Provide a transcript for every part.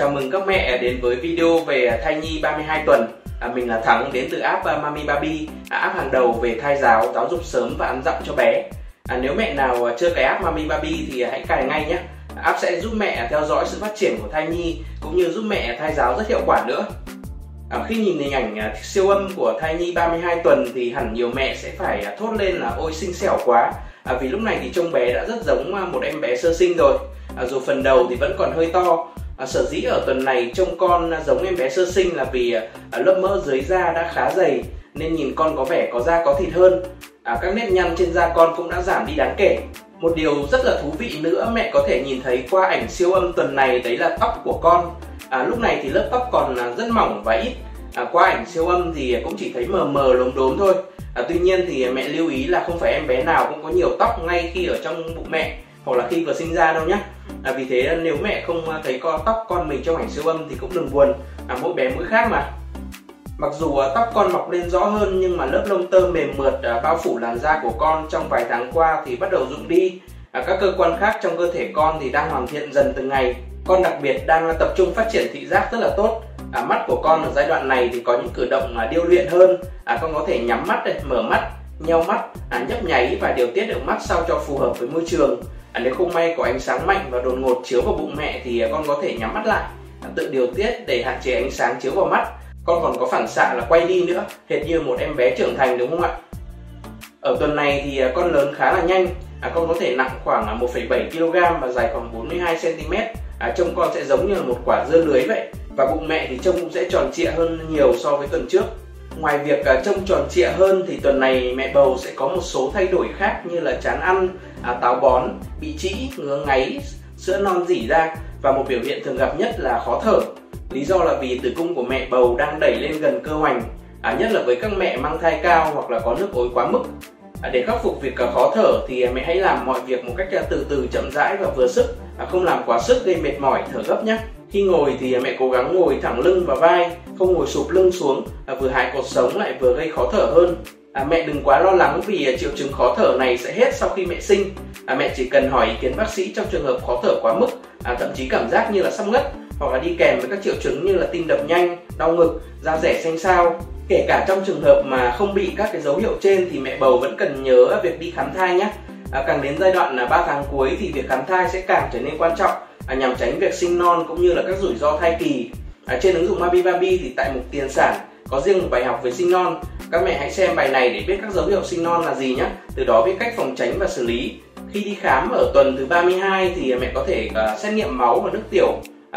Chào mừng các mẹ đến với video về thai nhi 32 tuần. À, mình là Thắng đến từ app à, Mami Baby, à, app hàng đầu về thai giáo, giáo dục sớm và ăn dặm cho bé. À, nếu mẹ nào à, chưa cài app Mami Baby thì à, hãy cài ngay nhé. App sẽ giúp mẹ theo dõi sự phát triển của thai nhi cũng như giúp mẹ thai giáo rất hiệu quả nữa. À, khi nhìn hình ảnh à, siêu âm của thai nhi 32 tuần thì hẳn nhiều mẹ sẽ phải à, thốt lên là ôi xinh xẻo quá à, vì lúc này thì trông bé đã rất giống à, một em bé sơ sinh rồi à, dù phần đầu thì vẫn còn hơi to à, sở dĩ ở tuần này trông con giống em bé sơ sinh là vì à, lớp mỡ dưới da đã khá dày nên nhìn con có vẻ có da có thịt hơn. À, các nếp nhăn trên da con cũng đã giảm đi đáng kể. Một điều rất là thú vị nữa mẹ có thể nhìn thấy qua ảnh siêu âm tuần này đấy là tóc của con. À, lúc này thì lớp tóc còn à, rất mỏng và ít. À, qua ảnh siêu âm thì cũng chỉ thấy mờ mờ lốm đốm thôi. À, tuy nhiên thì mẹ lưu ý là không phải em bé nào cũng có nhiều tóc ngay khi ở trong bụng mẹ hoặc là khi vừa sinh ra đâu nhé à, vì thế nếu mẹ không à, thấy co tóc con mình trong ảnh siêu âm thì cũng đừng buồn. À, mỗi bé mỗi khác mà. Mặc dù à, tóc con mọc lên rõ hơn nhưng mà lớp lông tơ mềm mượt à, bao phủ làn da của con trong vài tháng qua thì bắt đầu rụng đi. À, các cơ quan khác trong cơ thể con thì đang hoàn thiện dần từng ngày. Con đặc biệt đang à, tập trung phát triển thị giác rất là tốt. À, mắt của con ở giai đoạn này thì có những cử động à, điêu luyện hơn. À, con có thể nhắm mắt mở mắt nheo mắt à, nhấp nháy và điều tiết được mắt sao cho phù hợp với môi trường à, nếu không may có ánh sáng mạnh và đột ngột chiếu vào bụng mẹ thì à, con có thể nhắm mắt lại à, tự điều tiết để hạn chế ánh sáng chiếu vào mắt. Con còn có phản xạ là quay đi nữa hệt như một em bé trưởng thành đúng không ạ? Ở tuần này thì à, con lớn khá là nhanh. À, con có thể nặng khoảng 1,7 kg và dài khoảng 42 cm à, trông con sẽ giống như là một quả dưa lưới vậy. Và bụng mẹ thì trông cũng sẽ tròn trịa hơn nhiều so với tuần trước. Ngoài việc trông tròn trịa hơn thì tuần này mẹ bầu sẽ có một số thay đổi khác như là chán ăn à, táo bón bị trĩ ngứa ngáy sữa non dỉ ra và một biểu hiện thường gặp nhất là khó thở. Lý do là vì tử cung của mẹ bầu đang đẩy lên gần cơ hoành à, nhất là với các mẹ mang thai cao hoặc là có nước ối quá mức. À, để khắc phục việc khó thở thì mẹ hãy làm mọi việc một cách à, từ từ chậm rãi và vừa sức à, không làm quá sức gây mệt mỏi thở gấp nhé. Khi ngồi thì mẹ cố gắng ngồi thẳng lưng và vai không ngồi sụp lưng xuống à, vừa hại cột sống lại vừa gây khó thở hơn. À, mẹ đừng quá lo lắng vì à, triệu chứng khó thở này sẽ hết sau khi mẹ sinh. À, mẹ chỉ cần hỏi ý kiến bác sĩ trong trường hợp khó thở quá mức à, thậm chí cảm giác như là sắp ngất hoặc là đi kèm với các triệu chứng như là tim đập nhanh đau ngực da rẻ xanh xao. Kể cả trong trường hợp mà không bị các cái dấu hiệu trên thì mẹ bầu vẫn cần nhớ việc đi khám thai nhé. À, càng đến giai đoạn là 3 tháng cuối thì việc khám thai sẽ càng trở nên quan trọng à, nhằm tránh việc sinh non cũng như là các rủi ro thai kỳ à, trên ứng dụng Mabibabi thì tại mục tiền sản có riêng một bài học về sinh non. Các mẹ hãy xem bài này để biết các dấu hiệu sinh non là gì nhé. Từ đó biết cách phòng tránh và xử lý. Khi đi khám ở tuần thứ 32 thì mẹ có thể uh, xét nghiệm máu và nước tiểu.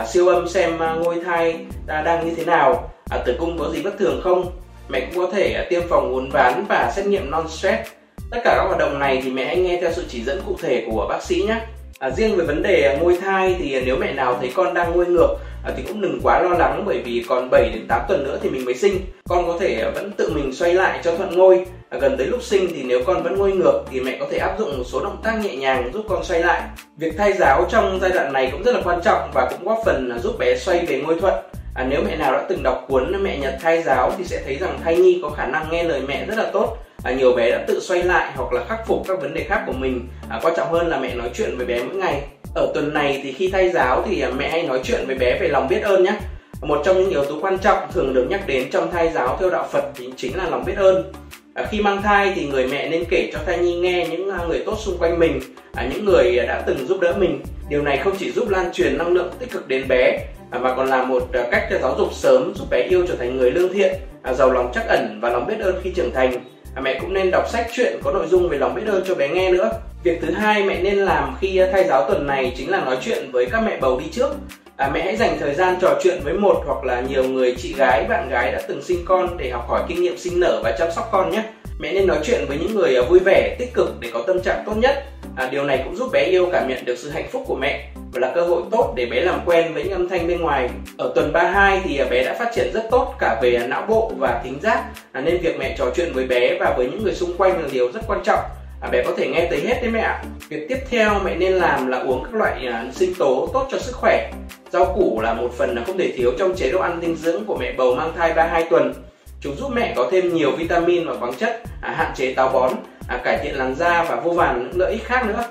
Uh, siêu âm xem uh, ngôi thai uh, đang như thế nào. Uh, tử cung có gì bất thường không? Mẹ cũng có thể uh, tiêm phòng uốn ván và xét nghiệm non stress. Tất cả các hoạt động này thì mẹ hãy nghe theo sự chỉ dẫn cụ thể của bác sĩ nhé. À, riêng về vấn đề à, ngôi thai thì à, nếu mẹ nào thấy con đang ngôi ngược à, thì cũng đừng quá lo lắng bởi vì còn 7 đến 8 tuần nữa thì mình mới sinh. Con có thể à, vẫn tự mình xoay lại cho thuận ngôi. À, gần tới lúc sinh thì nếu con vẫn ngôi ngược thì mẹ có thể áp dụng một số động tác nhẹ nhàng giúp con xoay lại. Việc thay giáo trong giai đoạn này cũng rất là quan trọng và cũng góp phần giúp bé xoay về ngôi thuận. À, nếu mẹ nào đã từng đọc cuốn mẹ Nhật thai giáo thì sẽ thấy rằng thai nhi có khả năng nghe lời mẹ rất là tốt à, nhiều bé đã tự xoay lại hoặc là khắc phục các vấn đề khác của mình. À, quan trọng hơn là mẹ nói chuyện với bé mỗi ngày. Ở tuần này thì khi thay giáo thì à, mẹ hay nói chuyện với bé về lòng biết ơn nhé một trong những yếu tố quan trọng thường được nhắc đến trong thai giáo theo đạo Phật thì chính là lòng biết ơn. À, khi mang thai thì người mẹ nên kể cho thai nhi nghe những à, người tốt xung quanh mình à, những người đã từng giúp đỡ mình. Điều này không chỉ giúp lan truyền năng lượng tích cực đến bé à, mà còn là một à, cách giáo dục sớm giúp bé yêu trở thành người lương thiện à, giàu lòng trắc ẩn và lòng biết ơn khi trưởng thành à, mẹ cũng nên đọc sách truyện có nội dung về lòng biết ơn cho bé nghe nữa. Việc thứ hai mẹ nên làm khi thay giáo tuần này chính là nói chuyện với các mẹ bầu đi trước. À, mẹ hãy dành thời gian trò chuyện với một hoặc là nhiều người chị gái bạn gái đã từng sinh con để học hỏi kinh nghiệm sinh nở và chăm sóc con nhé. Mẹ nên nói chuyện với những người vui vẻ tích cực để có tâm trạng tốt nhất. À, điều này cũng giúp bé yêu cảm nhận được sự hạnh phúc của mẹ là cơ hội tốt để bé làm quen với những âm thanh bên ngoài. Ở tuần 32 thì à, bé đã phát triển rất tốt cả về à, não bộ và thính giác à, nên việc mẹ trò chuyện với bé và với những người xung quanh là điều rất quan trọng. À, bé có thể nghe tới hết đấy mẹ ạ. Việc tiếp theo mẹ nên làm là uống các loại à, sinh tố tốt cho sức khỏe. Rau củ là một phần là không thể thiếu trong chế độ ăn dinh dưỡng của mẹ bầu mang thai 32 tuần. Chúng giúp mẹ có thêm nhiều vitamin và khoáng chất à, hạn chế táo bón à, cải thiện làn da và vô vàn những lợi ích khác nữa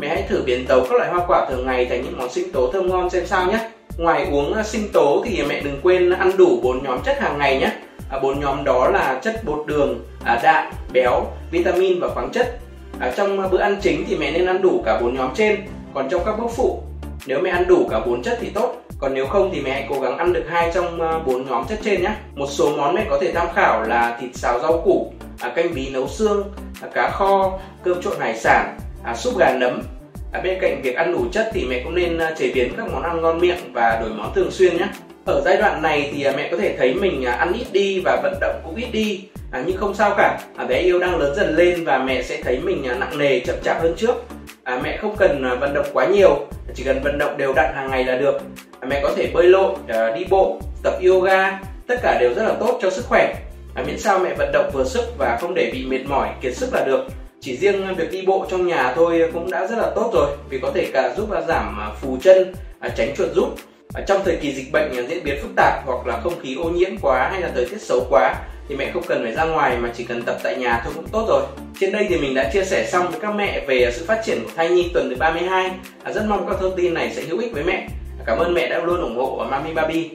mẹ hãy thử biến tấu các loại hoa quả thường ngày thành những món sinh tố thơm ngon xem sao nhé. Ngoài uống à, sinh tố thì mẹ đừng quên ăn đủ bốn nhóm chất hàng ngày nhé. À, bốn nhóm đó là chất bột đường à, đạm, béo, vitamin và khoáng chất. Trong bữa ăn chính thì mẹ nên ăn đủ cả bốn nhóm trên, còn trong các bước phụ. Nếu mẹ ăn đủ cả bốn chất thì tốt, còn nếu không thì mẹ hãy cố gắng ăn được hai trong bốn nhóm chất trên nhé. Một số món mẹ có thể tham khảo là thịt xào rau củ canh bí nấu xương cá kho, cơm trộn hải sản à, súp gà nấm. À, bên cạnh việc ăn đủ chất thì mẹ cũng nên à, chế biến các món ăn ngon miệng và đổi món thường xuyên nhé. Ở giai đoạn này thì à, mẹ có thể thấy mình à, ăn ít đi và vận động cũng ít đi. À, nhưng không sao cả. À, bé yêu đang lớn dần lên và mẹ sẽ thấy mình nặng nề chậm chạp hơn trước. À, mẹ không cần vận động quá nhiều. Chỉ cần vận động đều đặn hàng ngày là được. À, mẹ có thể bơi lội à, đi bộ tập yoga. Tất cả đều rất là tốt cho sức khỏe. À, miễn sao mẹ vận động vừa sức và không để bị mệt mỏi kiệt sức là được chỉ riêng việc đi bộ trong nhà thôi cũng đã rất là tốt rồi, vì có thể cả giúp giảm à, phù chân à, tránh chuột rút à, trong thời kỳ dịch bệnh diễn biến phức tạp hoặc là không khí ô nhiễm quá hay là thời tiết xấu quá thì mẹ không cần phải ra ngoài mà chỉ cần tập tại nhà thôi cũng tốt rồi. Trên đây thì mình đã chia sẻ xong với các mẹ về sự phát triển của thai nhi tuần thứ 32. Rất mong các thông tin này sẽ hữu ích với mẹ. Cảm ơn mẹ đã luôn ủng hộ Mami Baby.